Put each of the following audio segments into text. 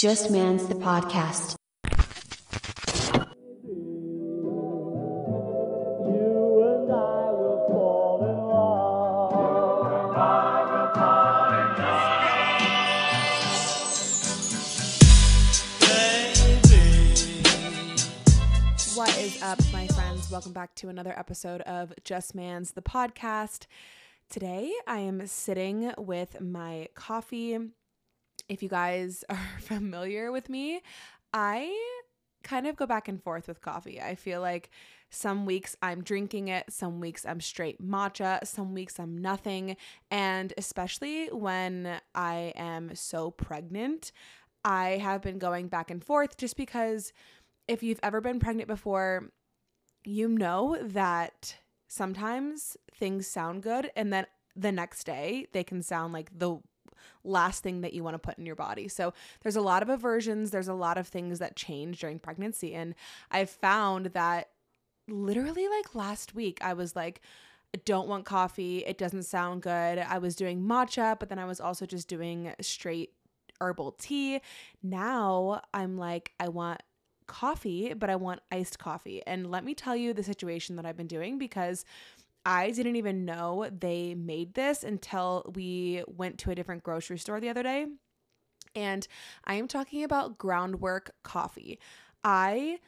Just Man's the podcast. What is up, my friends? Welcome back to another episode of Just Man's the podcast. Today, I am sitting with my coffee. If you guys are familiar with me, I kind of go back and forth with coffee. I feel like some weeks I'm drinking it, some weeks I'm straight matcha, some weeks I'm nothing. And especially when I am so pregnant, I have been going back and forth just because if you've ever been pregnant before, you know that sometimes things sound good and then the next day they can sound like the last thing that you want to put in your body. So there's a lot of aversions, there's a lot of things that change during pregnancy and I've found that literally like last week I was like don't want coffee, it doesn't sound good. I was doing matcha, but then I was also just doing straight herbal tea. Now I'm like I want coffee, but I want iced coffee. And let me tell you the situation that I've been doing because I didn't even know they made this until we went to a different grocery store the other day. And I am talking about groundwork coffee. I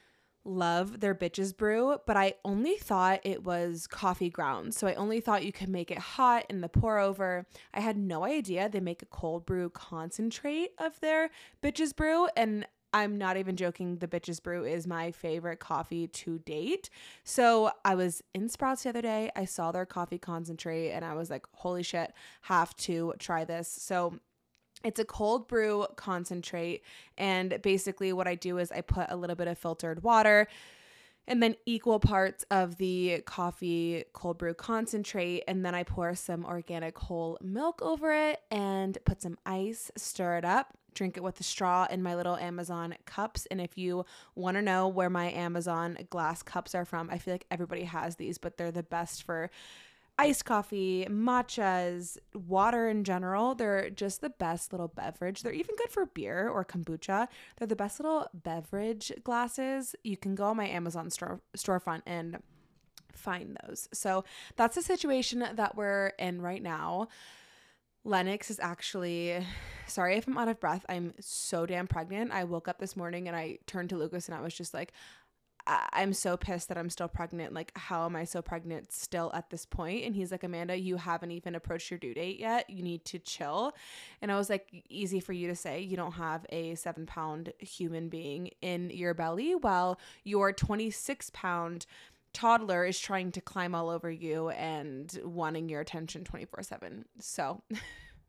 love their bitches brew, but I only thought it was coffee grounds. So I only thought you could make it hot in the pour over. I had no idea they make a cold brew concentrate of their bitches brew. And I'm not even joking. The Bitches Brew is my favorite coffee to date. So I was in Sprouts the other day. I saw their coffee concentrate and I was like, holy shit, have to try this. So it's a cold brew concentrate. And basically, what I do is I put a little bit of filtered water and then equal parts of the coffee cold brew concentrate and then I pour some organic whole milk over it and put some ice, stir it up, drink it with a straw in my little Amazon cups and if you want to know where my Amazon glass cups are from, I feel like everybody has these, but they're the best for iced coffee, matchas, water in general. They're just the best little beverage. They're even good for beer or kombucha. They're the best little beverage glasses. You can go on my Amazon store storefront and find those. So that's the situation that we're in right now. Lennox is actually sorry if I'm out of breath. I'm so damn pregnant. I woke up this morning and I turned to Lucas and I was just like, I- I'm so pissed that I'm still pregnant. Like, how am I so pregnant still at this point? And he's like, Amanda, you haven't even approached your due date yet. You need to chill. And I was like, easy for you to say. You don't have a seven pound human being in your belly while your 26 pound toddler is trying to climb all over you and wanting your attention 24 7. So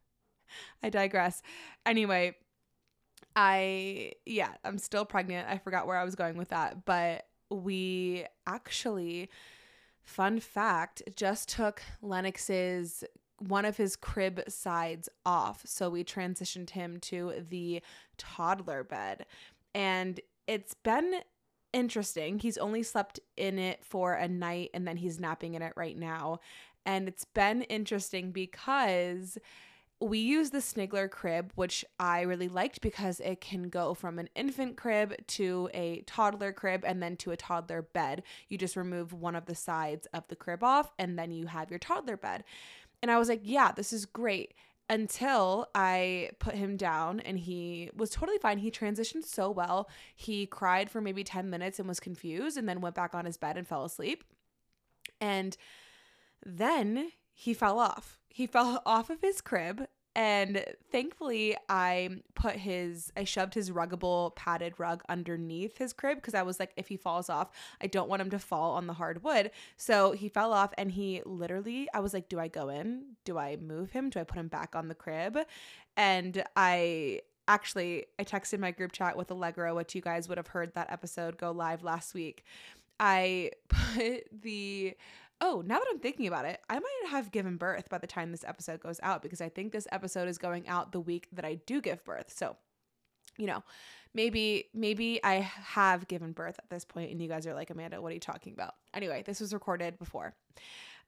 I digress. Anyway, I, yeah, I'm still pregnant. I forgot where I was going with that. But we actually, fun fact, just took Lennox's one of his crib sides off. So we transitioned him to the toddler bed. And it's been interesting. He's only slept in it for a night and then he's napping in it right now. And it's been interesting because we use the Sniglar crib, which I really liked because it can go from an infant crib to a toddler crib and then to a toddler bed. You just remove one of the sides of the crib off and then you have your toddler bed. And I was like, yeah, this is great. Until I put him down and he was totally fine. He transitioned so well. He cried for maybe 10 minutes and was confused and then went back on his bed and fell asleep. And then he fell off. He fell off of his crib and thankfully I put his I shoved his ruggable padded rug underneath his crib because I was like if he falls off, I don't want him to fall on the hard wood. So he fell off and he literally I was like do I go in? Do I move him? Do I put him back on the crib? And I actually I texted my group chat with Allegra which you guys would have heard that episode go live last week. I put the Oh, now that I'm thinking about it, I might have given birth by the time this episode goes out because I think this episode is going out the week that I do give birth. So, you know, maybe maybe I have given birth at this point and you guys are like, "Amanda, what are you talking about?" Anyway, this was recorded before.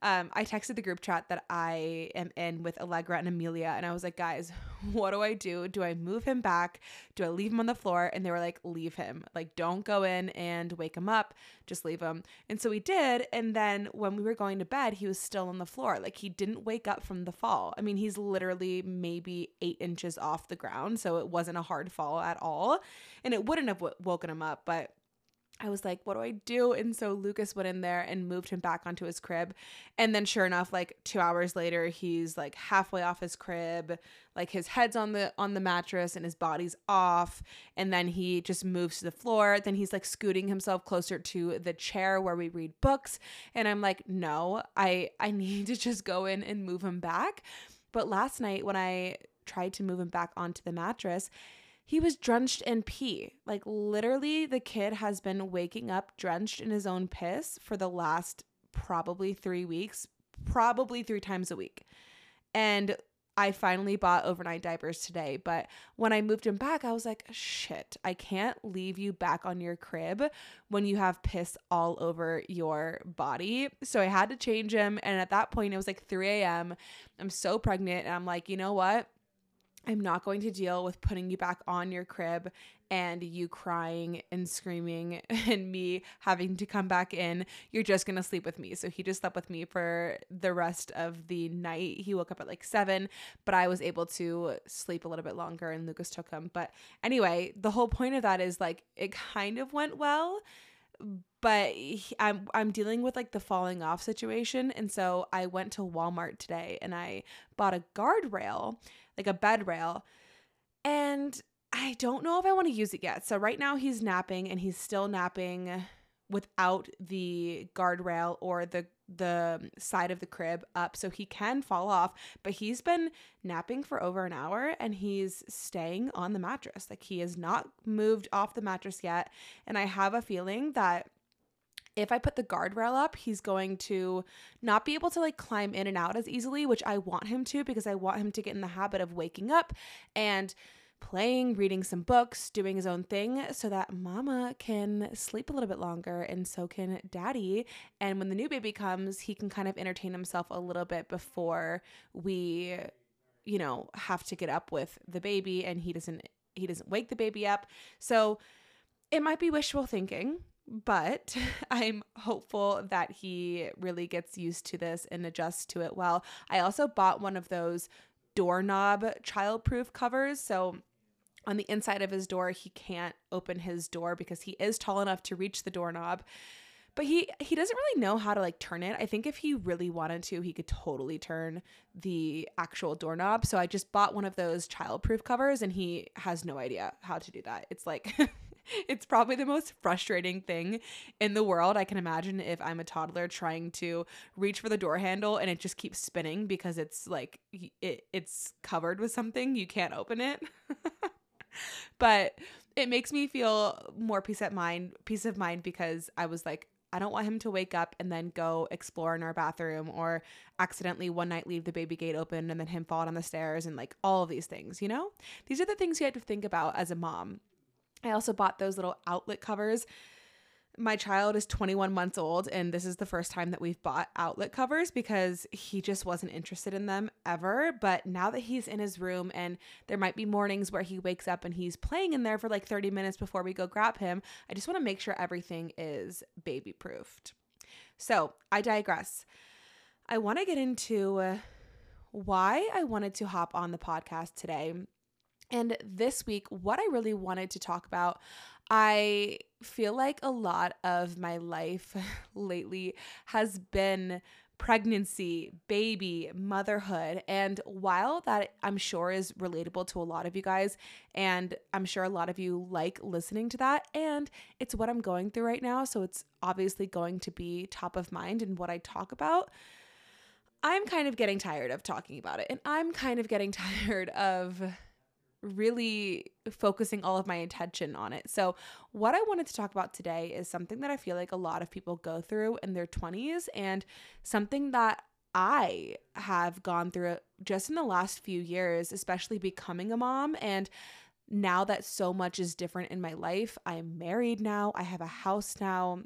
Um, I texted the group chat that I am in with Allegra and Amelia, and I was like, guys, what do I do? Do I move him back? Do I leave him on the floor? And they were like, leave him. Like, don't go in and wake him up. Just leave him. And so we did. And then when we were going to bed, he was still on the floor. Like, he didn't wake up from the fall. I mean, he's literally maybe eight inches off the ground. So it wasn't a hard fall at all. And it wouldn't have w- woken him up, but I was like, what do I do? And so Lucas went in there and moved him back onto his crib. And then sure enough, like 2 hours later, he's like halfway off his crib, like his head's on the on the mattress and his body's off, and then he just moves to the floor. Then he's like scooting himself closer to the chair where we read books, and I'm like, "No, I I need to just go in and move him back." But last night when I tried to move him back onto the mattress, he was drenched in pee. Like literally the kid has been waking up drenched in his own piss for the last probably 3 weeks, probably 3 times a week. And I finally bought overnight diapers today, but when I moved him back, I was like, shit, I can't leave you back on your crib when you have piss all over your body. So I had to change him. And at that point, it was like 3 a.m. I'm so pregnant. And I'm like, you know what? I'm not going to deal with putting you back on your crib and you crying and screaming and me having to come back in. You're just going to sleep with me. So he just slept with me for the rest of the night. He woke up at like seven, but I was able to sleep a little bit longer and Lucas took him. But anyway, the whole point of that is like it kind of went well but I'm I'm dealing with like the falling off situation and so I went to Walmart today and I bought a guardrail like a bed rail. And I don't know if I want to use it yet. So right now he's napping and he's still napping without the guardrail or the the side of the crib up so he can fall off but he's been napping for over an hour and he's staying on the mattress like he has not moved off the mattress yet and i have a feeling that if I put the guardrail up, he's going to not be able to like climb in and out as easily, which I want him to because I want him to get in the habit of waking up and playing, reading some books, doing his own thing so that mama can sleep a little bit longer and so can daddy. And when the new baby comes, he can kind of entertain himself a little bit before we you know, have to get up with the baby and he doesn't he doesn't wake the baby up. So it might be wishful thinking but I'm hopeful that he really gets used to this and adjusts to it well. I also bought one of those doorknob childproof covers. So on the inside of his door, he can't open his door because he is tall enough to reach the doorknob. But he he doesn't really know how to like turn it. I think if he really wanted to, he could totally turn the actual doorknob. So I just bought one of those childproof covers and he has no idea how to do that. It's like it's probably the most frustrating thing in the world. I can imagine if I'm a toddler trying to reach for the door handle and it just keeps spinning because it's like it, it's covered with something, you can't open it. but it makes me feel more peace of mind, peace of mind because I was like, I don't want him to wake up and then go explore in our bathroom or accidentally one night leave the baby gate open and then him fall down the stairs and like all of these things, you know? These are the things you have to think about as a mom. I also bought those little outlet covers. My child is 21 months old, and this is the first time that we've bought outlet covers because he just wasn't interested in them ever. But now that he's in his room, and there might be mornings where he wakes up and he's playing in there for like 30 minutes before we go grab him, I just want to make sure everything is baby proofed. So I digress. I want to get into uh, why I wanted to hop on the podcast today and this week, what I really wanted to talk about, I feel like a lot of my life lately has been pregnancy, baby, motherhood. And while that I'm sure is relatable to a lot of you guys, and I'm sure a lot of you like listening to that, and it's what I'm going through right now. So it's obviously going to be top of mind in what I talk about. I'm kind of getting tired of talking about it. And I'm kind of getting tired of really focusing all of my attention on it. So, what I wanted to talk about today is something that I feel like a lot of people go through in their 20s and something that I have gone through just in the last few years, especially becoming a mom and now that so much is different in my life. I'm married now, I have a house now.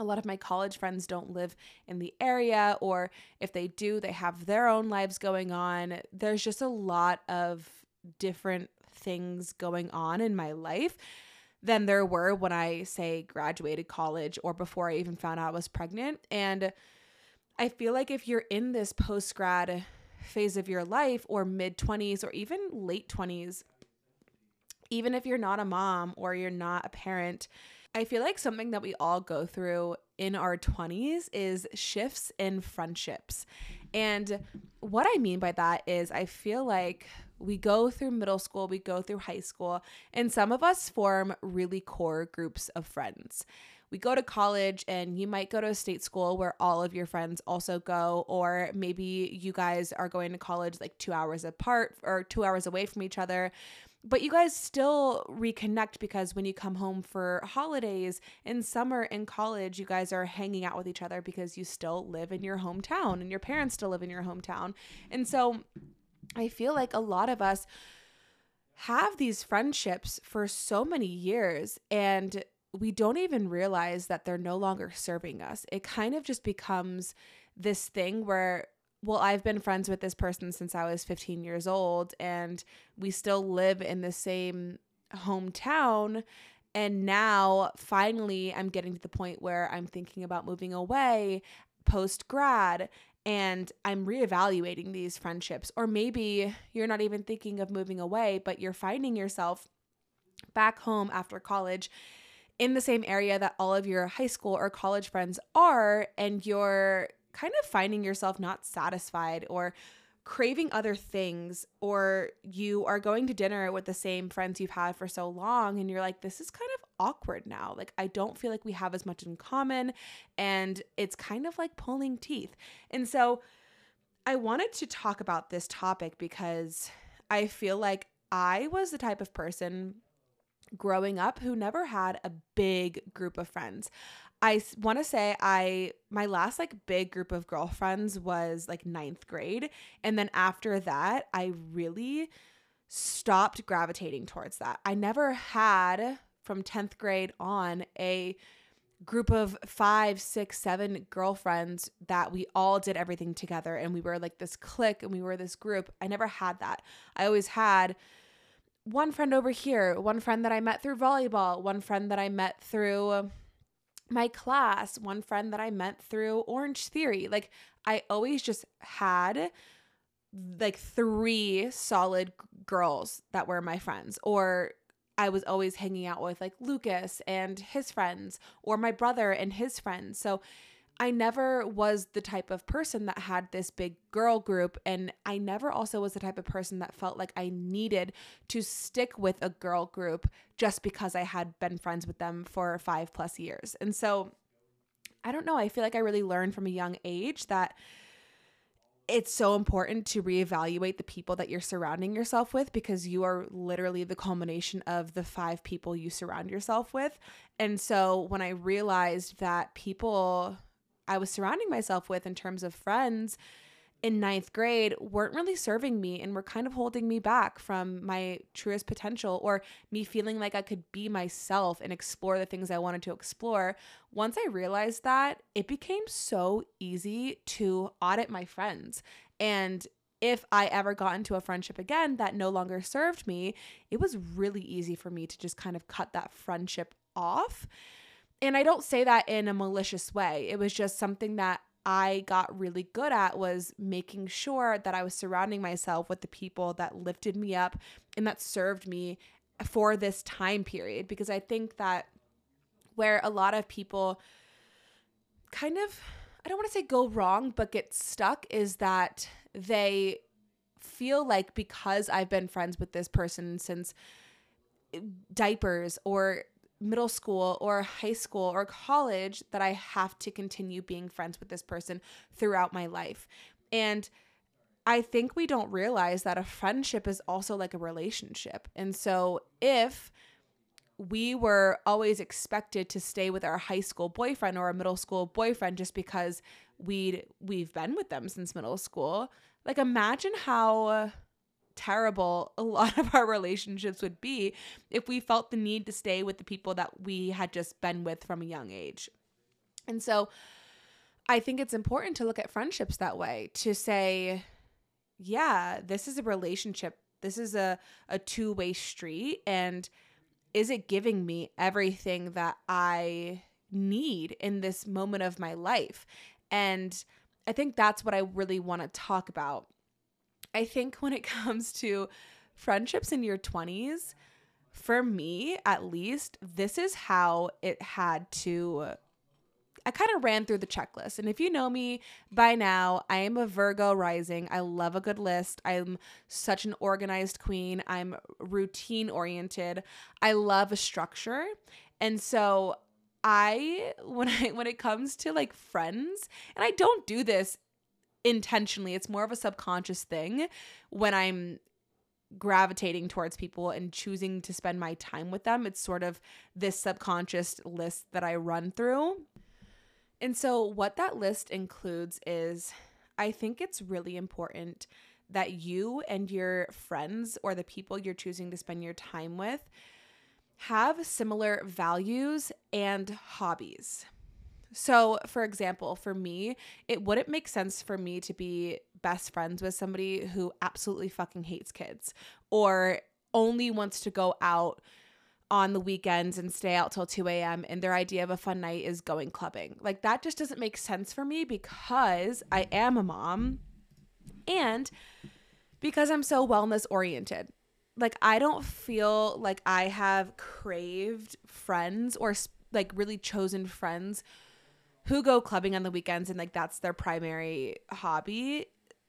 a lot of my college friends don't live in the area, or if they do, they have their own lives going on. There's just a lot of different things going on in my life than there were when I, say, graduated college or before I even found out I was pregnant. And I feel like if you're in this post grad phase of your life, or mid 20s, or even late 20s, even if you're not a mom or you're not a parent, I feel like something that we all go through in our 20s is shifts in friendships. And what I mean by that is, I feel like we go through middle school, we go through high school, and some of us form really core groups of friends. We go to college, and you might go to a state school where all of your friends also go, or maybe you guys are going to college like two hours apart or two hours away from each other but you guys still reconnect because when you come home for holidays in summer in college you guys are hanging out with each other because you still live in your hometown and your parents still live in your hometown and so i feel like a lot of us have these friendships for so many years and we don't even realize that they're no longer serving us it kind of just becomes this thing where well, I've been friends with this person since I was 15 years old, and we still live in the same hometown. And now, finally, I'm getting to the point where I'm thinking about moving away post grad and I'm reevaluating these friendships. Or maybe you're not even thinking of moving away, but you're finding yourself back home after college in the same area that all of your high school or college friends are, and you're kind of finding yourself not satisfied or craving other things or you are going to dinner with the same friends you've had for so long and you're like this is kind of awkward now like i don't feel like we have as much in common and it's kind of like pulling teeth and so i wanted to talk about this topic because i feel like i was the type of person growing up who never had a big group of friends. I want to say I my last like big group of girlfriends was like ninth grade, and then after that, I really stopped gravitating towards that. I never had from tenth grade on a group of five, six, seven girlfriends that we all did everything together, and we were like this clique, and we were this group. I never had that. I always had one friend over here, one friend that I met through volleyball, one friend that I met through my class, one friend that I met through Orange Theory. Like I always just had like three solid girls that were my friends or I was always hanging out with like Lucas and his friends or my brother and his friends. So I never was the type of person that had this big girl group. And I never also was the type of person that felt like I needed to stick with a girl group just because I had been friends with them for five plus years. And so I don't know. I feel like I really learned from a young age that it's so important to reevaluate the people that you're surrounding yourself with because you are literally the culmination of the five people you surround yourself with. And so when I realized that people I was surrounding myself with in terms of friends in ninth grade weren't really serving me and were kind of holding me back from my truest potential or me feeling like I could be myself and explore the things I wanted to explore. Once I realized that, it became so easy to audit my friends. And if I ever got into a friendship again that no longer served me, it was really easy for me to just kind of cut that friendship off and I don't say that in a malicious way. It was just something that I got really good at was making sure that I was surrounding myself with the people that lifted me up and that served me for this time period. Because I think that where a lot of people kind of I don't want to say go wrong but get stuck is that they feel like because I've been friends with this person since diapers or middle school or high school or college that I have to continue being friends with this person throughout my life. And I think we don't realize that a friendship is also like a relationship. And so if we were always expected to stay with our high school boyfriend or a middle school boyfriend just because we'd we've been with them since middle school, like imagine how terrible a lot of our relationships would be if we felt the need to stay with the people that we had just been with from a young age. And so I think it's important to look at friendships that way to say, yeah, this is a relationship. This is a, a two way street. And is it giving me everything that I need in this moment of my life? And I think that's what I really want to talk about. I think when it comes to friendships in your 20s, for me at least, this is how it had to I kind of ran through the checklist. And if you know me by now, I am a Virgo rising. I love a good list. I'm such an organized queen. I'm routine oriented. I love a structure. And so I when I when it comes to like friends, and I don't do this intentionally. It's more of a subconscious thing when I'm gravitating towards people and choosing to spend my time with them. It's sort of this subconscious list that I run through. And so, what that list includes is I think it's really important that you and your friends or the people you're choosing to spend your time with have similar values and hobbies. So, for example, for me, it wouldn't make sense for me to be best friends with somebody who absolutely fucking hates kids or only wants to go out on the weekends and stay out till 2 a.m. and their idea of a fun night is going clubbing. Like that just doesn't make sense for me because I am a mom and because I'm so wellness oriented. Like I don't feel like I have craved friends or like really chosen friends who go clubbing on the weekends and like that's their primary hobby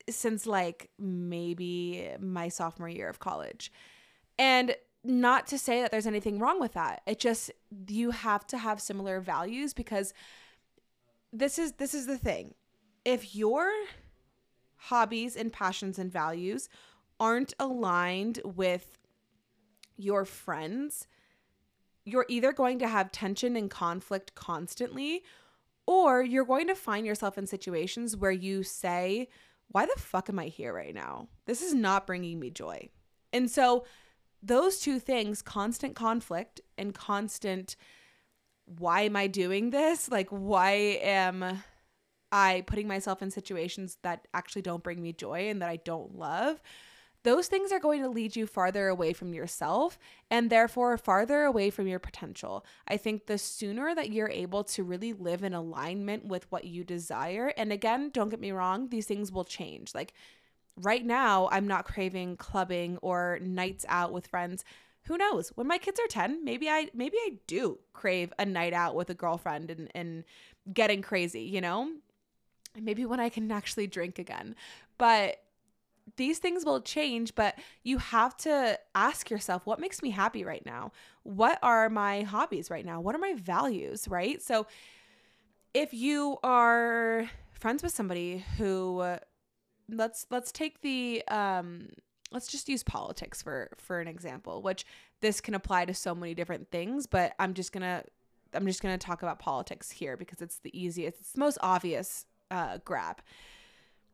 since like maybe my sophomore year of college. And not to say that there's anything wrong with that. It just you have to have similar values because this is this is the thing. If your hobbies and passions and values aren't aligned with your friends, you're either going to have tension and conflict constantly or you're going to find yourself in situations where you say, "Why the fuck am I here right now? This is not bringing me joy." And so those two things, constant conflict and constant, why am I doing this? Like, why am I putting myself in situations that actually don't bring me joy and that I don't love? Those things are going to lead you farther away from yourself and therefore farther away from your potential. I think the sooner that you're able to really live in alignment with what you desire, and again, don't get me wrong, these things will change. Like, right now I'm not craving clubbing or nights out with friends. Who knows? When my kids are 10, maybe I maybe I do crave a night out with a girlfriend and and getting crazy, you know? Maybe when I can actually drink again. But these things will change, but you have to ask yourself what makes me happy right now? What are my hobbies right now? What are my values, right? So if you are friends with somebody who let's let's take the um let's just use politics for for an example which this can apply to so many different things but i'm just gonna i'm just gonna talk about politics here because it's the easiest it's the most obvious uh, grab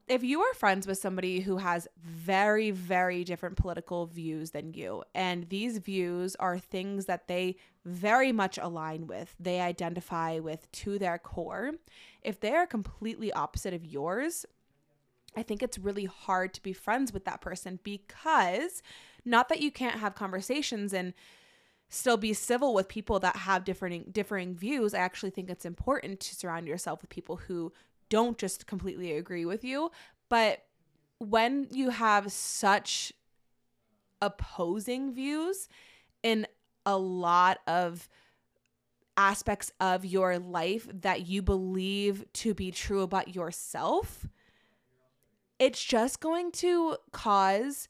if you are friends with somebody who has very very different political views than you and these views are things that they very much align with they identify with to their core if they are completely opposite of yours I think it's really hard to be friends with that person because not that you can't have conversations and still be civil with people that have different differing views. I actually think it's important to surround yourself with people who don't just completely agree with you, but when you have such opposing views in a lot of aspects of your life that you believe to be true about yourself, it's just going to cause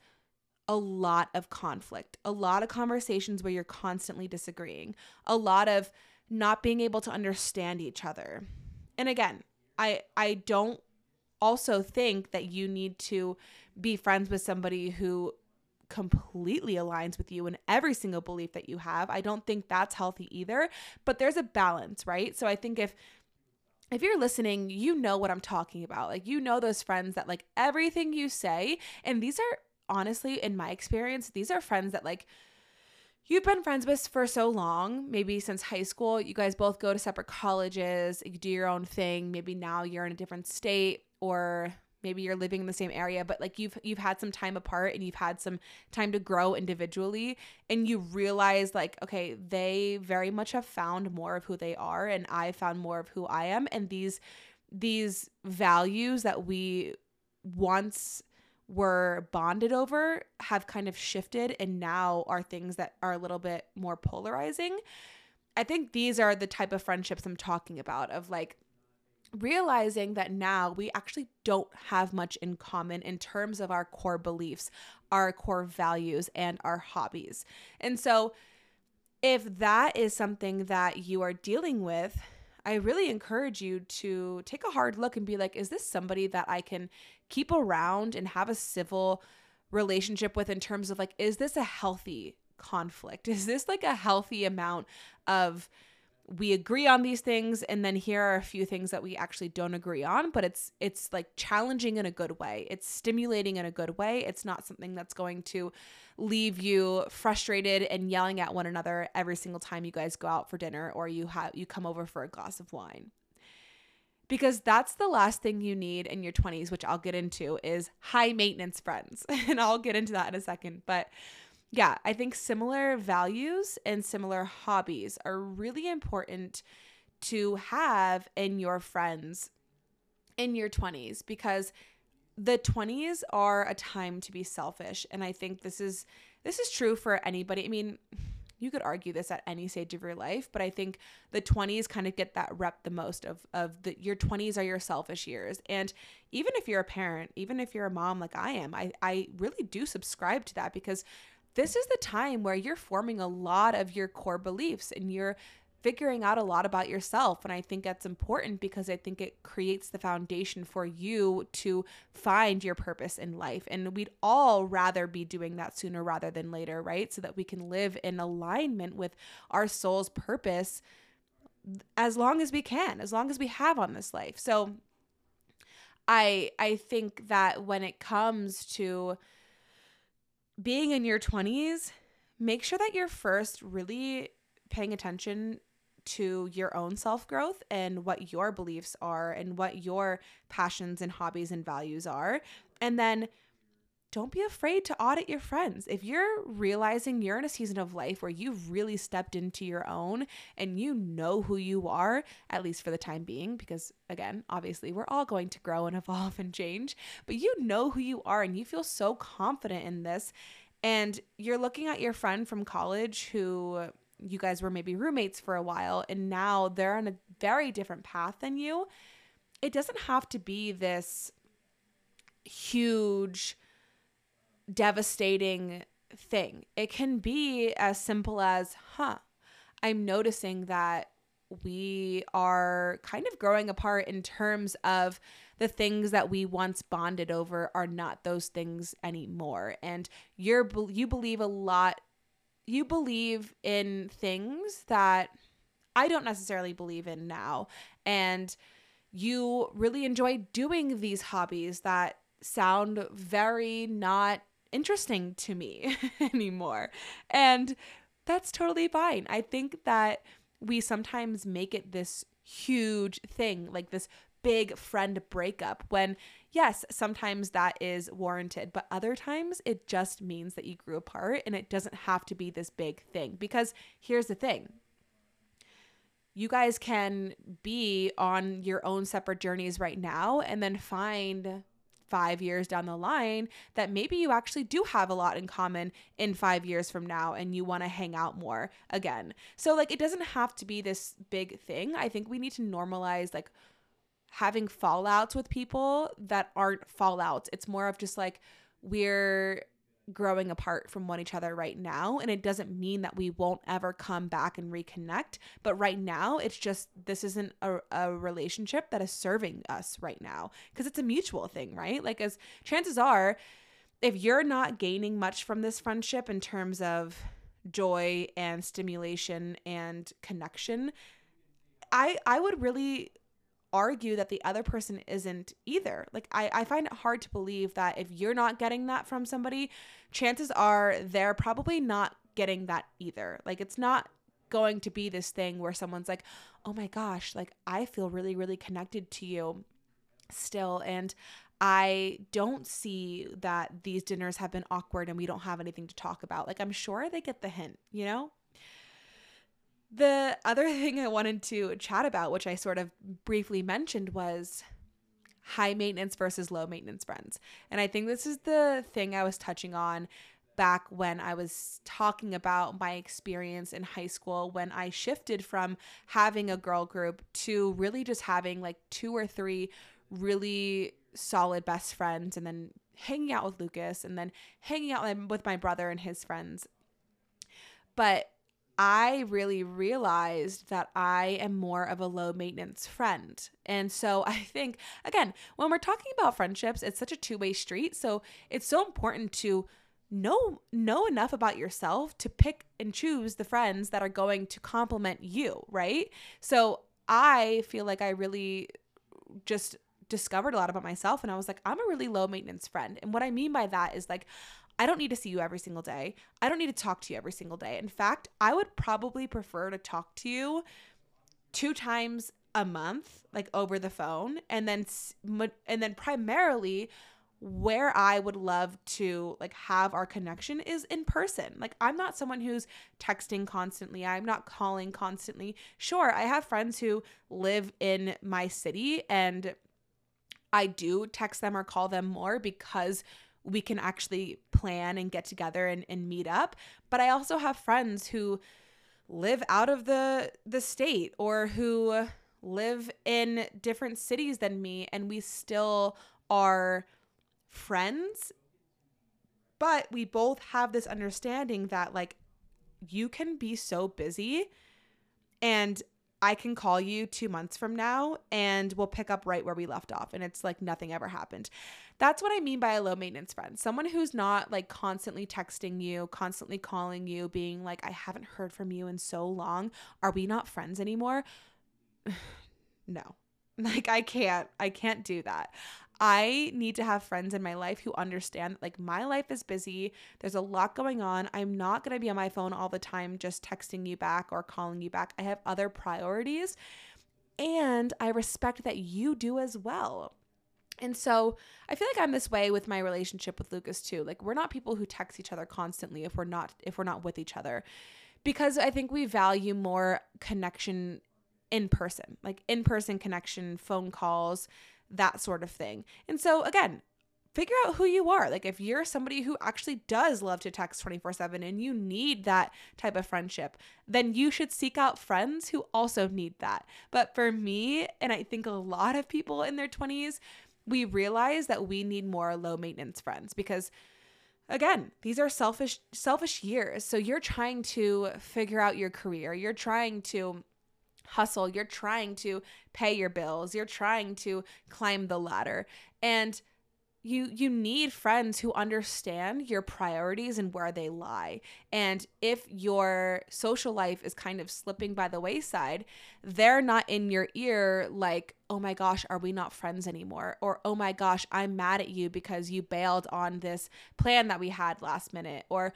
a lot of conflict, a lot of conversations where you're constantly disagreeing, a lot of not being able to understand each other. And again, I I don't also think that you need to be friends with somebody who completely aligns with you in every single belief that you have. I don't think that's healthy either, but there's a balance, right? So I think if if you're listening, you know what I'm talking about. Like, you know those friends that, like, everything you say, and these are honestly, in my experience, these are friends that, like, you've been friends with for so long, maybe since high school. You guys both go to separate colleges, you do your own thing. Maybe now you're in a different state or maybe you're living in the same area but like you've you've had some time apart and you've had some time to grow individually and you realize like okay they very much have found more of who they are and I found more of who I am and these these values that we once were bonded over have kind of shifted and now are things that are a little bit more polarizing. I think these are the type of friendships I'm talking about of like realizing that now we actually don't have much in common in terms of our core beliefs, our core values, and our hobbies. And so, if that is something that you are dealing with, I really encourage you to take a hard look and be like, is this somebody that I can keep around and have a civil relationship with in terms of like, is this a healthy conflict? Is this like a healthy amount of we agree on these things and then here are a few things that we actually don't agree on but it's it's like challenging in a good way. It's stimulating in a good way. It's not something that's going to leave you frustrated and yelling at one another every single time you guys go out for dinner or you have you come over for a glass of wine. Because that's the last thing you need in your 20s which I'll get into is high maintenance friends. And I'll get into that in a second but yeah, I think similar values and similar hobbies are really important to have in your friends in your 20s because the 20s are a time to be selfish and I think this is this is true for anybody. I mean, you could argue this at any stage of your life, but I think the 20s kind of get that rep the most of of the your 20s are your selfish years. And even if you're a parent, even if you're a mom like I am, I I really do subscribe to that because this is the time where you're forming a lot of your core beliefs and you're figuring out a lot about yourself. And I think that's important because I think it creates the foundation for you to find your purpose in life. And we'd all rather be doing that sooner rather than later, right? So that we can live in alignment with our soul's purpose as long as we can, as long as we have on this life. So I I think that when it comes to being in your 20s, make sure that you're first really paying attention to your own self growth and what your beliefs are and what your passions and hobbies and values are. And then don't be afraid to audit your friends. If you're realizing you're in a season of life where you've really stepped into your own and you know who you are, at least for the time being, because again, obviously, we're all going to grow and evolve and change, but you know who you are and you feel so confident in this. And you're looking at your friend from college who you guys were maybe roommates for a while and now they're on a very different path than you. It doesn't have to be this huge devastating thing. It can be as simple as, huh, I'm noticing that we are kind of growing apart in terms of the things that we once bonded over are not those things anymore and you're you believe a lot you believe in things that I don't necessarily believe in now and you really enjoy doing these hobbies that sound very not interesting to me anymore. And that's totally fine. I think that we sometimes make it this huge thing, like this big friend breakup, when yes, sometimes that is warranted, but other times it just means that you grew apart and it doesn't have to be this big thing. Because here's the thing you guys can be on your own separate journeys right now and then find five years down the line that maybe you actually do have a lot in common in five years from now and you want to hang out more again. So, like, it doesn't have to be this big thing. I think we need to normalize, like, having fallouts with people that aren't fallouts. It's more of just like, we're growing apart from one each other right now and it doesn't mean that we won't ever come back and reconnect but right now it's just this isn't a, a relationship that is serving us right now because it's a mutual thing right? Like as chances are if you're not gaining much from this friendship in terms of joy and stimulation and connection i i would really argue that the other person isn't either. Like I, I find it hard to believe that if you're not getting that from somebody, chances are they're probably not getting that either. Like it's not going to be this thing where someone's like, "Oh my gosh, like I feel really really connected to you still and I don't see that these dinners have been awkward and we don't have anything to talk about. Like I'm sure they get the hint, you know? The other thing I wanted to chat about, which I sort of briefly mentioned, was high maintenance versus low maintenance friends. And I think this is the thing I was touching on back when I was talking about my experience in high school when I shifted from having a girl group to really just having like two or three really solid best friends and then hanging out with Lucas and then hanging out with my brother and his friends. But I really realized that I am more of a low maintenance friend. And so I think, again, when we're talking about friendships, it's such a two way street. So it's so important to know know enough about yourself to pick and choose the friends that are going to complement you, right? So I feel like I really just discovered a lot about myself and I was like, I'm a really low maintenance friend. And what I mean by that is like, I don't need to see you every single day. I don't need to talk to you every single day. In fact, I would probably prefer to talk to you two times a month, like over the phone, and then and then primarily where I would love to like have our connection is in person. Like I'm not someone who's texting constantly. I'm not calling constantly. Sure, I have friends who live in my city and I do text them or call them more because we can actually plan and get together and, and meet up. But I also have friends who live out of the the state or who live in different cities than me and we still are friends but we both have this understanding that like you can be so busy and I can call you two months from now and we'll pick up right where we left off. And it's like nothing ever happened. That's what I mean by a low maintenance friend. Someone who's not like constantly texting you, constantly calling you, being like, I haven't heard from you in so long. Are we not friends anymore? no. Like, I can't, I can't do that. I need to have friends in my life who understand that, like, my life is busy. There's a lot going on. I'm not going to be on my phone all the time, just texting you back or calling you back. I have other priorities. And I respect that you do as well. And so I feel like I'm this way with my relationship with Lucas too. Like we're not people who text each other constantly if we're not if we're not with each other. Because I think we value more connection in person, like in person connection, phone calls, that sort of thing. And so, again, figure out who you are. Like, if you're somebody who actually does love to text 24 7 and you need that type of friendship, then you should seek out friends who also need that. But for me, and I think a lot of people in their 20s, we realize that we need more low maintenance friends because again these are selfish selfish years. So you're trying to figure out your career. You're trying to hustle, you're trying to pay your bills, you're trying to climb the ladder. And you you need friends who understand your priorities and where they lie. And if your social life is kind of slipping by the wayside, they're not in your ear like, "Oh my gosh, are we not friends anymore?" or "Oh my gosh, I'm mad at you because you bailed on this plan that we had last minute." or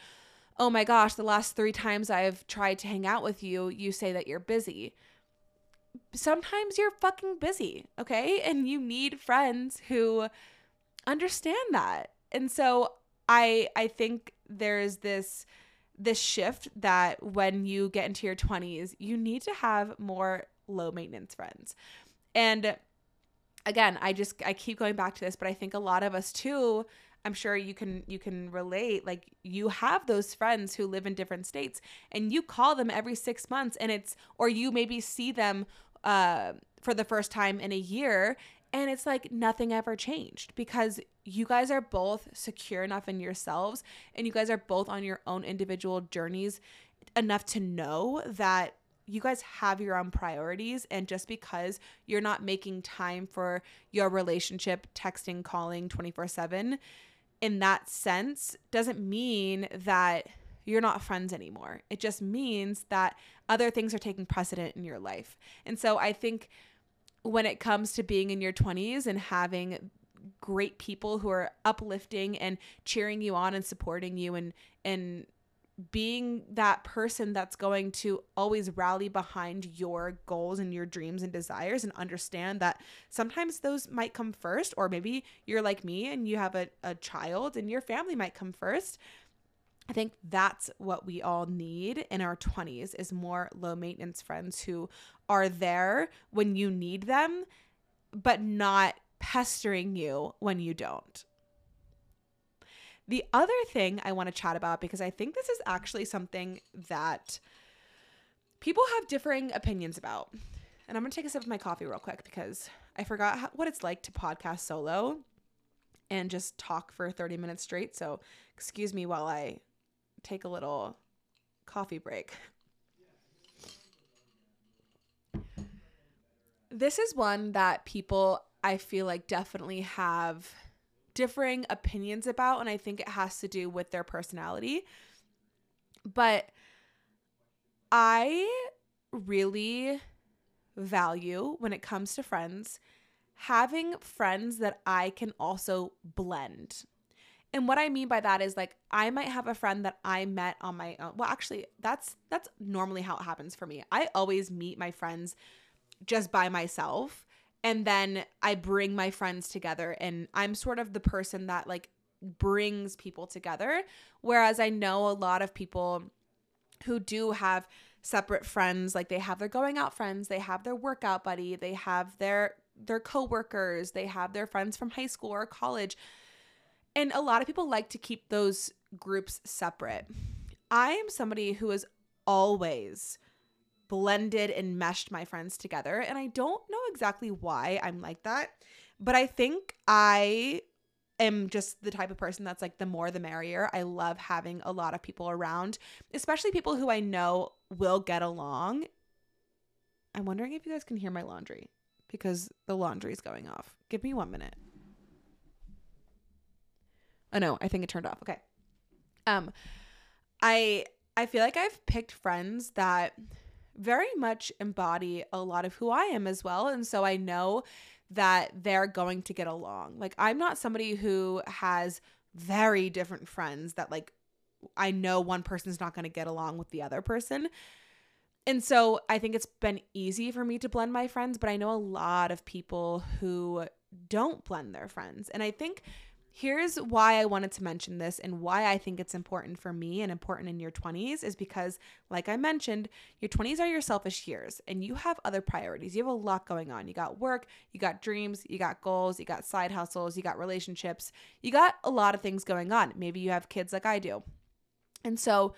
"Oh my gosh, the last 3 times I've tried to hang out with you, you say that you're busy." sometimes you're fucking busy, okay? And you need friends who understand that. And so I I think there's this this shift that when you get into your 20s, you need to have more low maintenance friends. And again, I just I keep going back to this, but I think a lot of us too I'm sure you can you can relate like you have those friends who live in different states and you call them every 6 months and it's or you maybe see them uh, for the first time in a year and it's like nothing ever changed because you guys are both secure enough in yourselves and you guys are both on your own individual journeys enough to know that you guys have your own priorities and just because you're not making time for your relationship texting calling 24/7 in that sense doesn't mean that you're not friends anymore. It just means that other things are taking precedent in your life. And so I think when it comes to being in your 20s and having great people who are uplifting and cheering you on and supporting you and and being that person that's going to always rally behind your goals and your dreams and desires and understand that sometimes those might come first or maybe you're like me and you have a, a child and your family might come first i think that's what we all need in our 20s is more low maintenance friends who are there when you need them but not pestering you when you don't the other thing I want to chat about, because I think this is actually something that people have differing opinions about. And I'm going to take a sip of my coffee real quick because I forgot how, what it's like to podcast solo and just talk for 30 minutes straight. So, excuse me while I take a little coffee break. This is one that people I feel like definitely have differing opinions about, and I think it has to do with their personality. But I really value when it comes to friends having friends that I can also blend. And what I mean by that is like I might have a friend that I met on my own. Well, actually, that's that's normally how it happens for me. I always meet my friends just by myself and then I bring my friends together and I'm sort of the person that like brings people together whereas I know a lot of people who do have separate friends like they have their going out friends, they have their workout buddy, they have their their coworkers, they have their friends from high school or college. And a lot of people like to keep those groups separate. I am somebody who has always blended and meshed my friends together. And I don't know exactly why I'm like that, but I think I am just the type of person that's like the more the merrier. I love having a lot of people around, especially people who I know will get along. I'm wondering if you guys can hear my laundry because the laundry is going off. Give me one minute. Oh no, I think it turned off. Okay. Um I I feel like I've picked friends that very much embody a lot of who I am as well. And so I know that they're going to get along. Like, I'm not somebody who has very different friends that, like, I know one person's not going to get along with the other person. And so I think it's been easy for me to blend my friends, but I know a lot of people who don't blend their friends. And I think Here's why I wanted to mention this and why I think it's important for me and important in your 20s is because, like I mentioned, your 20s are your selfish years and you have other priorities. You have a lot going on. You got work, you got dreams, you got goals, you got side hustles, you got relationships, you got a lot of things going on. Maybe you have kids like I do. And so,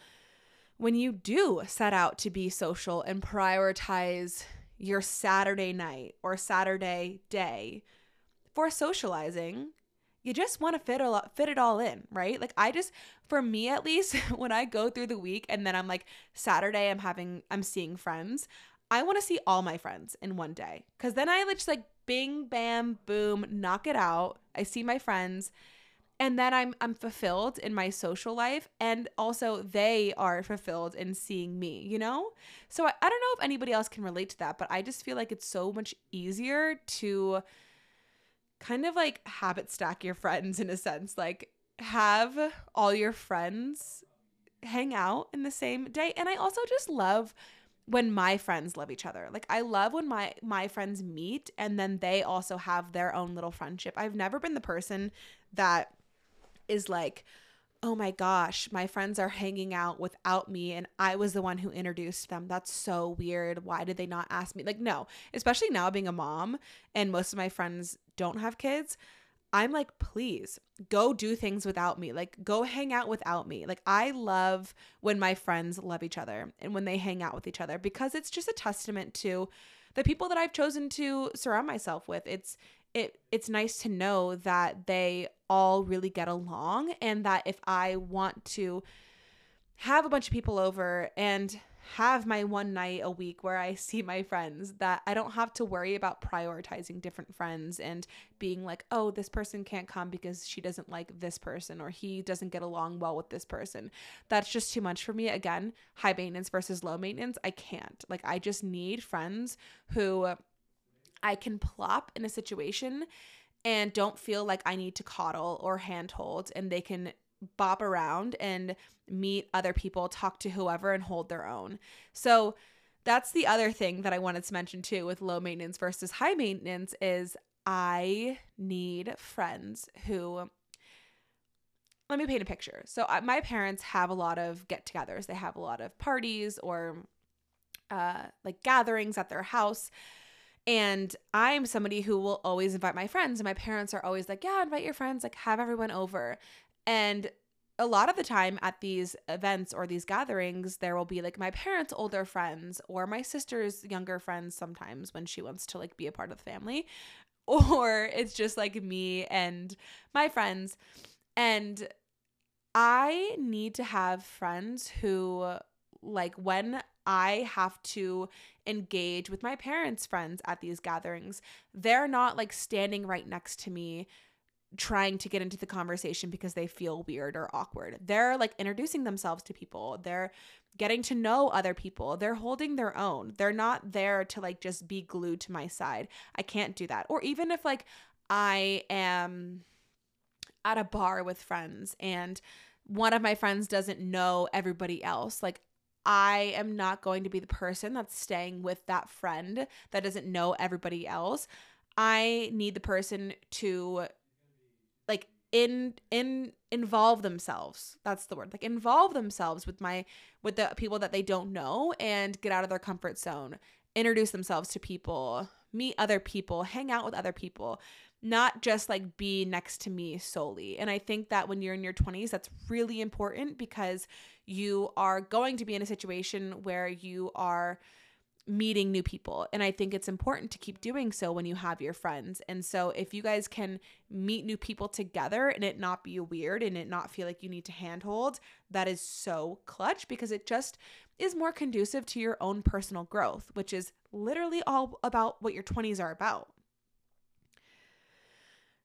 when you do set out to be social and prioritize your Saturday night or Saturday day for socializing, you just want to fit a lot, fit it all in, right? Like I just for me at least when I go through the week and then I'm like Saturday I'm having I'm seeing friends, I want to see all my friends in one day cuz then I just like bing bam boom knock it out. I see my friends and then I'm I'm fulfilled in my social life and also they are fulfilled in seeing me, you know? So I, I don't know if anybody else can relate to that, but I just feel like it's so much easier to kind of like habit stack your friends in a sense. Like have all your friends hang out in the same day. And I also just love when my friends love each other. Like I love when my my friends meet and then they also have their own little friendship. I've never been the person that is like oh my gosh, my friends are hanging out without me and I was the one who introduced them. That's so weird. Why did they not ask me? Like, no, especially now being a mom and most of my friends don't have kids. I'm like, please go do things without me. Like, go hang out without me. Like, I love when my friends love each other and when they hang out with each other because it's just a testament to the people that I've chosen to surround myself with. It's it it's nice to know that they all really get along and that if I want to have a bunch of people over and have my one night a week where I see my friends that I don't have to worry about prioritizing different friends and being like, oh, this person can't come because she doesn't like this person or he doesn't get along well with this person. That's just too much for me. Again, high maintenance versus low maintenance. I can't. Like, I just need friends who I can plop in a situation and don't feel like I need to coddle or handhold and they can bop around and meet other people, talk to whoever, and hold their own. So that's the other thing that I wanted to mention too with low maintenance versus high maintenance is I need friends who let me paint a picture. So I, my parents have a lot of get-togethers. They have a lot of parties or uh, like gatherings at their house. And I'm somebody who will always invite my friends. And my parents are always like, yeah, invite your friends, like have everyone over. And a lot of the time at these events or these gatherings, there will be like my parents' older friends or my sister's younger friends sometimes when she wants to like be a part of the family. Or it's just like me and my friends. And I need to have friends who, like, when I have to engage with my parents' friends at these gatherings, they're not like standing right next to me trying to get into the conversation because they feel weird or awkward. They're like introducing themselves to people. They're getting to know other people. They're holding their own. They're not there to like just be glued to my side. I can't do that. Or even if like I am at a bar with friends and one of my friends doesn't know everybody else, like I am not going to be the person that's staying with that friend that doesn't know everybody else. I need the person to like in in involve themselves. That's the word. Like involve themselves with my with the people that they don't know and get out of their comfort zone. Introduce themselves to people, meet other people, hang out with other people not just like be next to me solely. And I think that when you're in your 20s, that's really important because you are going to be in a situation where you are meeting new people. And I think it's important to keep doing so when you have your friends. And so if you guys can meet new people together and it not be weird and it not feel like you need to handhold, that is so clutch because it just is more conducive to your own personal growth, which is literally all about what your 20s are about.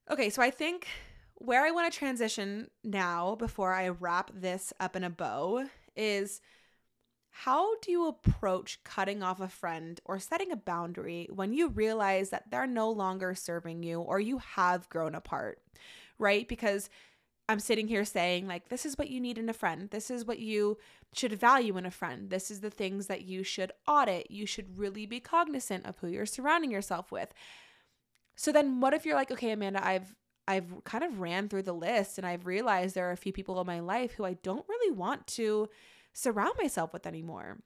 Okay, so I think where I want to transition now before I wrap this up in a bow is how do you approach cutting off a friend or setting a boundary when you realize that they're no longer serving you or you have grown apart, right? Because I'm sitting here saying, like, this is what you need in a friend. This is what you should value in a friend. This is the things that you should audit. You should really be cognizant of who you're surrounding yourself with. So then what if you're like, okay, Amanda, I've I've kind of ran through the list and I've realized there are a few people in my life who I don't really want to surround myself with anymore.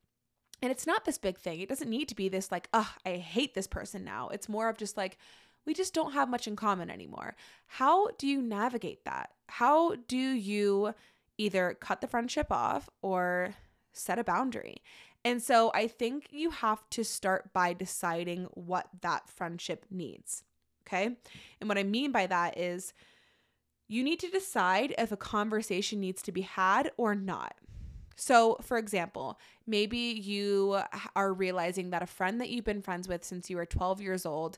And it's not this big thing. It doesn't need to be this like, oh, I hate this person now. It's more of just like, we just don't have much in common anymore. How do you navigate that? How do you either cut the friendship off or set a boundary? And so I think you have to start by deciding what that friendship needs. Okay. And what I mean by that is you need to decide if a conversation needs to be had or not. So, for example, maybe you are realizing that a friend that you've been friends with since you were 12 years old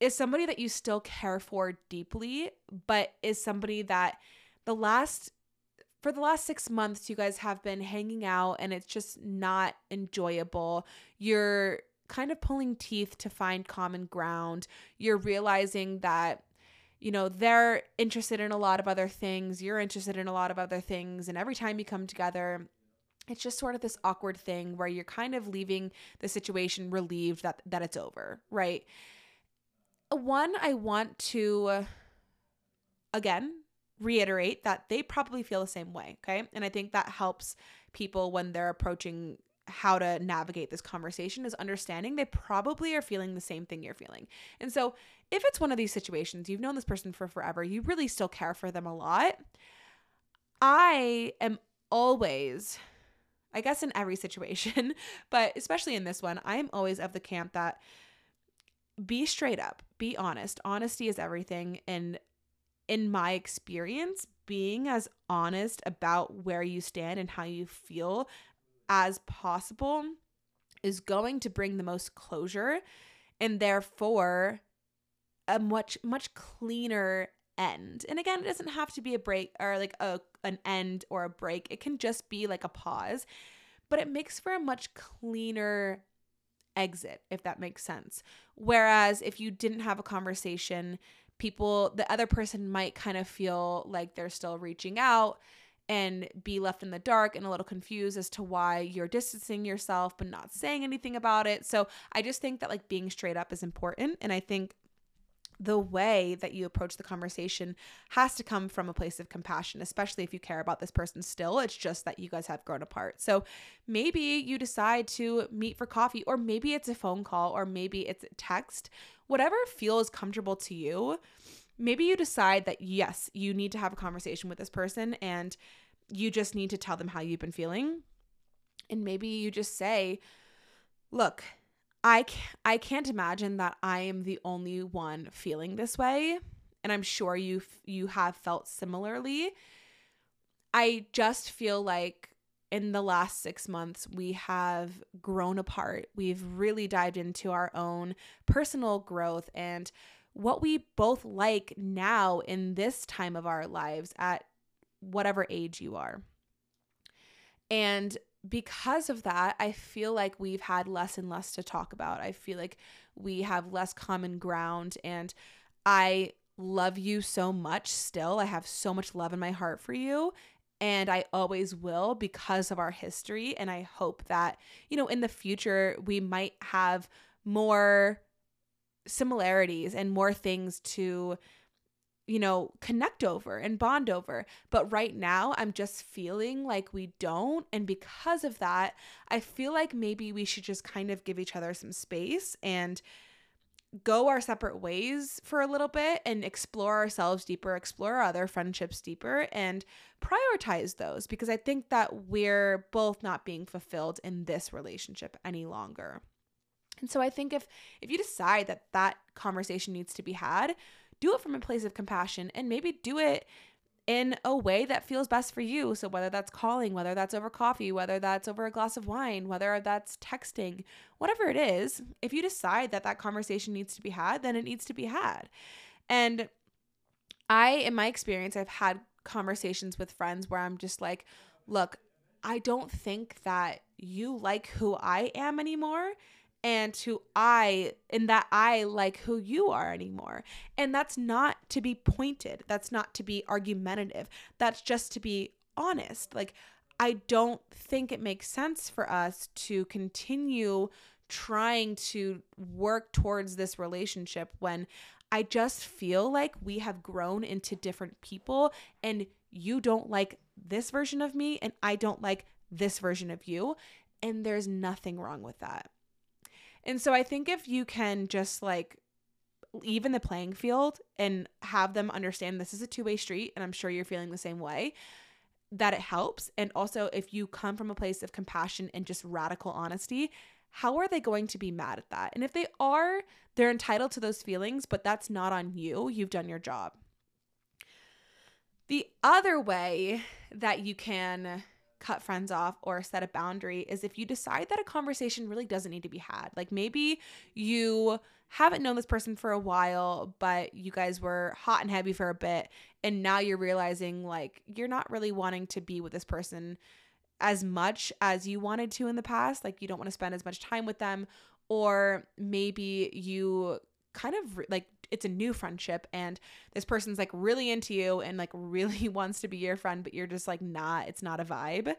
is somebody that you still care for deeply, but is somebody that the last for the last six months you guys have been hanging out and it's just not enjoyable. You're kind of pulling teeth to find common ground. You're realizing that you know, they're interested in a lot of other things, you're interested in a lot of other things, and every time you come together, it's just sort of this awkward thing where you're kind of leaving the situation relieved that that it's over, right? One, I want to again reiterate that they probably feel the same way, okay? And I think that helps people when they're approaching how to navigate this conversation is understanding they probably are feeling the same thing you're feeling. And so, if it's one of these situations, you've known this person for forever, you really still care for them a lot. I am always, I guess, in every situation, but especially in this one, I am always of the camp that be straight up, be honest. Honesty is everything. And in my experience, being as honest about where you stand and how you feel as possible is going to bring the most closure and therefore a much much cleaner end. And again, it doesn't have to be a break or like a an end or a break. It can just be like a pause, but it makes for a much cleaner exit if that makes sense. Whereas if you didn't have a conversation people, the other person might kind of feel like they're still reaching out and be left in the dark and a little confused as to why you're distancing yourself but not saying anything about it. So I just think that like being straight up is important. And I think the way that you approach the conversation has to come from a place of compassion, especially if you care about this person still. It's just that you guys have grown apart. So maybe you decide to meet for coffee, or maybe it's a phone call, or maybe it's a text, whatever feels comfortable to you. Maybe you decide that yes, you need to have a conversation with this person and you just need to tell them how you've been feeling. And maybe you just say, look, I I can't imagine that I am the only one feeling this way and I'm sure you you have felt similarly. I just feel like in the last 6 months we have grown apart. We've really dived into our own personal growth and what we both like now in this time of our lives at whatever age you are. And because of that, I feel like we've had less and less to talk about. I feel like we have less common ground and I love you so much still. I have so much love in my heart for you and I always will because of our history and I hope that, you know, in the future we might have more similarities and more things to you know, connect over and bond over. But right now, I'm just feeling like we don't. And because of that, I feel like maybe we should just kind of give each other some space and go our separate ways for a little bit and explore ourselves deeper, explore other friendships deeper, and prioritize those because I think that we're both not being fulfilled in this relationship any longer. And so I think if if you decide that that conversation needs to be had, do it from a place of compassion and maybe do it in a way that feels best for you. So, whether that's calling, whether that's over coffee, whether that's over a glass of wine, whether that's texting, whatever it is, if you decide that that conversation needs to be had, then it needs to be had. And I, in my experience, I've had conversations with friends where I'm just like, look, I don't think that you like who I am anymore and to I and that I like who you are anymore. And that's not to be pointed. That's not to be argumentative. That's just to be honest. Like I don't think it makes sense for us to continue trying to work towards this relationship when I just feel like we have grown into different people and you don't like this version of me and I don't like this version of you. And there's nothing wrong with that. And so I think if you can just like even the playing field and have them understand this is a two-way street and I'm sure you're feeling the same way that it helps. And also if you come from a place of compassion and just radical honesty how are they going to be mad at that? And if they are they're entitled to those feelings but that's not on you. You've done your job. The other way that you can cut friends off or set a boundary is if you decide that a conversation really doesn't need to be had. Like maybe you haven't known this person for a while, but you guys were hot and heavy for a bit, and now you're realizing like you're not really wanting to be with this person as much as you wanted to in the past. Like you don't want to spend as much time with them, or maybe you kind of like it's a new friendship and this person's like really into you and like really wants to be your friend but you're just like not it's not a vibe.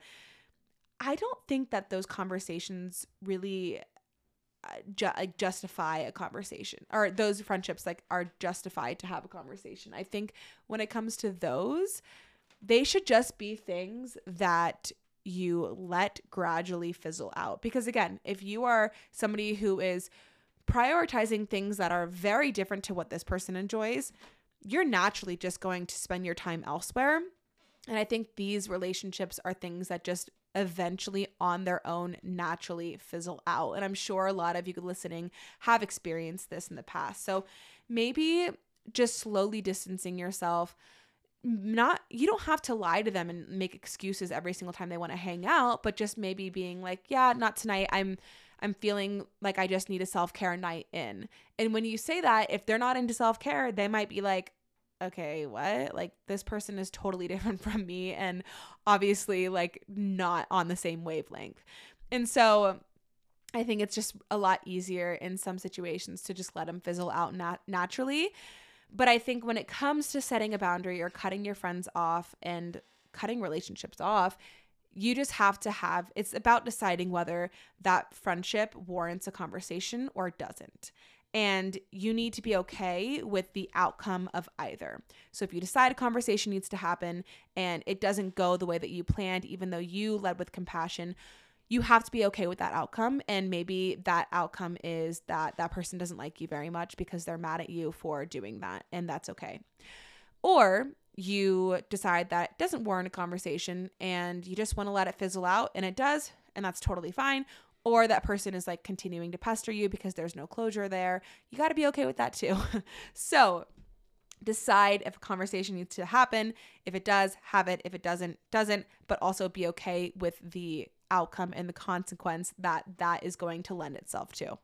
I don't think that those conversations really uh, ju- like justify a conversation or those friendships like are justified to have a conversation. I think when it comes to those they should just be things that you let gradually fizzle out. Because again if you are somebody who is prioritizing things that are very different to what this person enjoys, you're naturally just going to spend your time elsewhere. And I think these relationships are things that just eventually on their own naturally fizzle out. And I'm sure a lot of you listening have experienced this in the past. So maybe just slowly distancing yourself not you don't have to lie to them and make excuses every single time they want to hang out but just maybe being like yeah not tonight i'm I'm feeling like I just need a self care night in. And when you say that, if they're not into self care, they might be like, okay, what? Like, this person is totally different from me and obviously, like, not on the same wavelength. And so, I think it's just a lot easier in some situations to just let them fizzle out nat- naturally. But I think when it comes to setting a boundary or cutting your friends off and cutting relationships off, you just have to have it's about deciding whether that friendship warrants a conversation or doesn't. And you need to be okay with the outcome of either. So if you decide a conversation needs to happen and it doesn't go the way that you planned, even though you led with compassion, you have to be okay with that outcome and maybe that outcome is that that person doesn't like you very much because they're mad at you for doing that and that's okay or you decide that it doesn't warrant a conversation and you just want to let it fizzle out and it does and that's totally fine or that person is like continuing to pester you because there's no closure there you got to be okay with that too. So decide if a conversation needs to happen. If it does have it. If it doesn't doesn't but also be okay with the outcome and the consequence that that is going to lend itself to.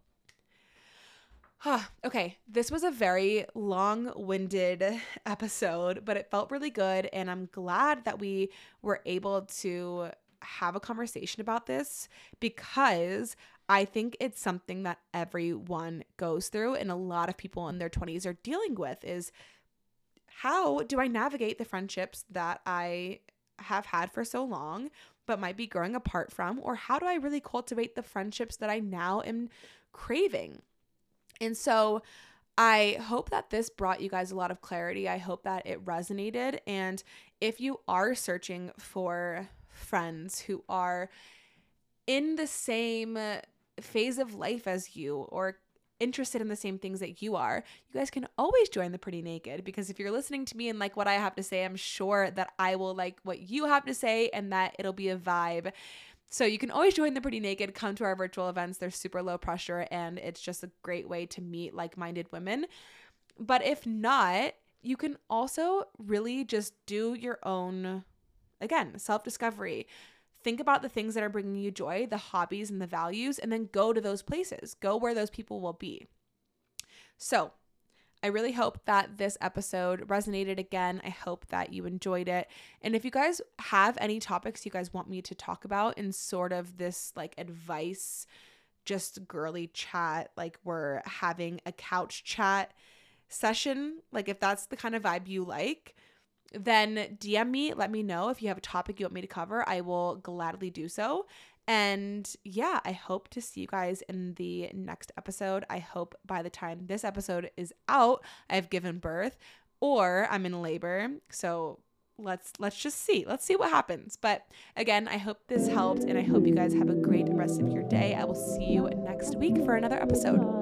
Okay, this was a very long winded episode, but it felt really good. And I'm glad that we were able to have a conversation about this because I think it's something that everyone goes through and a lot of people in their 20s are dealing with is how do I navigate the friendships that I have had for so long? but might be growing apart from? Or how do I really cultivate the friendships that I now am craving? And so I hope that this brought you guys a lot of clarity. I hope that it resonated. And if you are searching for friends who are in the same phase of life as you or interested in the same things that you are, you guys can always join the Pretty Naked because if you're listening to me and like what I have to say, I'm sure that I will like what you have to say and that it'll be a vibe. So you can always join the Pretty Naked, come to our virtual events. They're super low pressure and it's just a great way to meet like-minded women. But if not, you can also really just do your own again, self-discovery think about the things that are bringing you joy, the hobbies and the values, and then go to those places. Go where those people will be. So, I really hope that this episode resonated again. I hope that you enjoyed it. And if you guys have any topics you guys want me to talk about in sort of this like advice, just girly chat, like we're having a couch chat session, like if that's the kind of vibe you like, then DM me, let me know if you have a topic you want me to cover. I will gladly do so. And yeah, I hope to see you guys in the next episode. I hope by the time this episode is out, I've given birth or I'm in labor. So let's let's just see. Let's see what happens. But again, I hope this helped and I hope you guys have a great rest of your day. I will see you next week for another episode.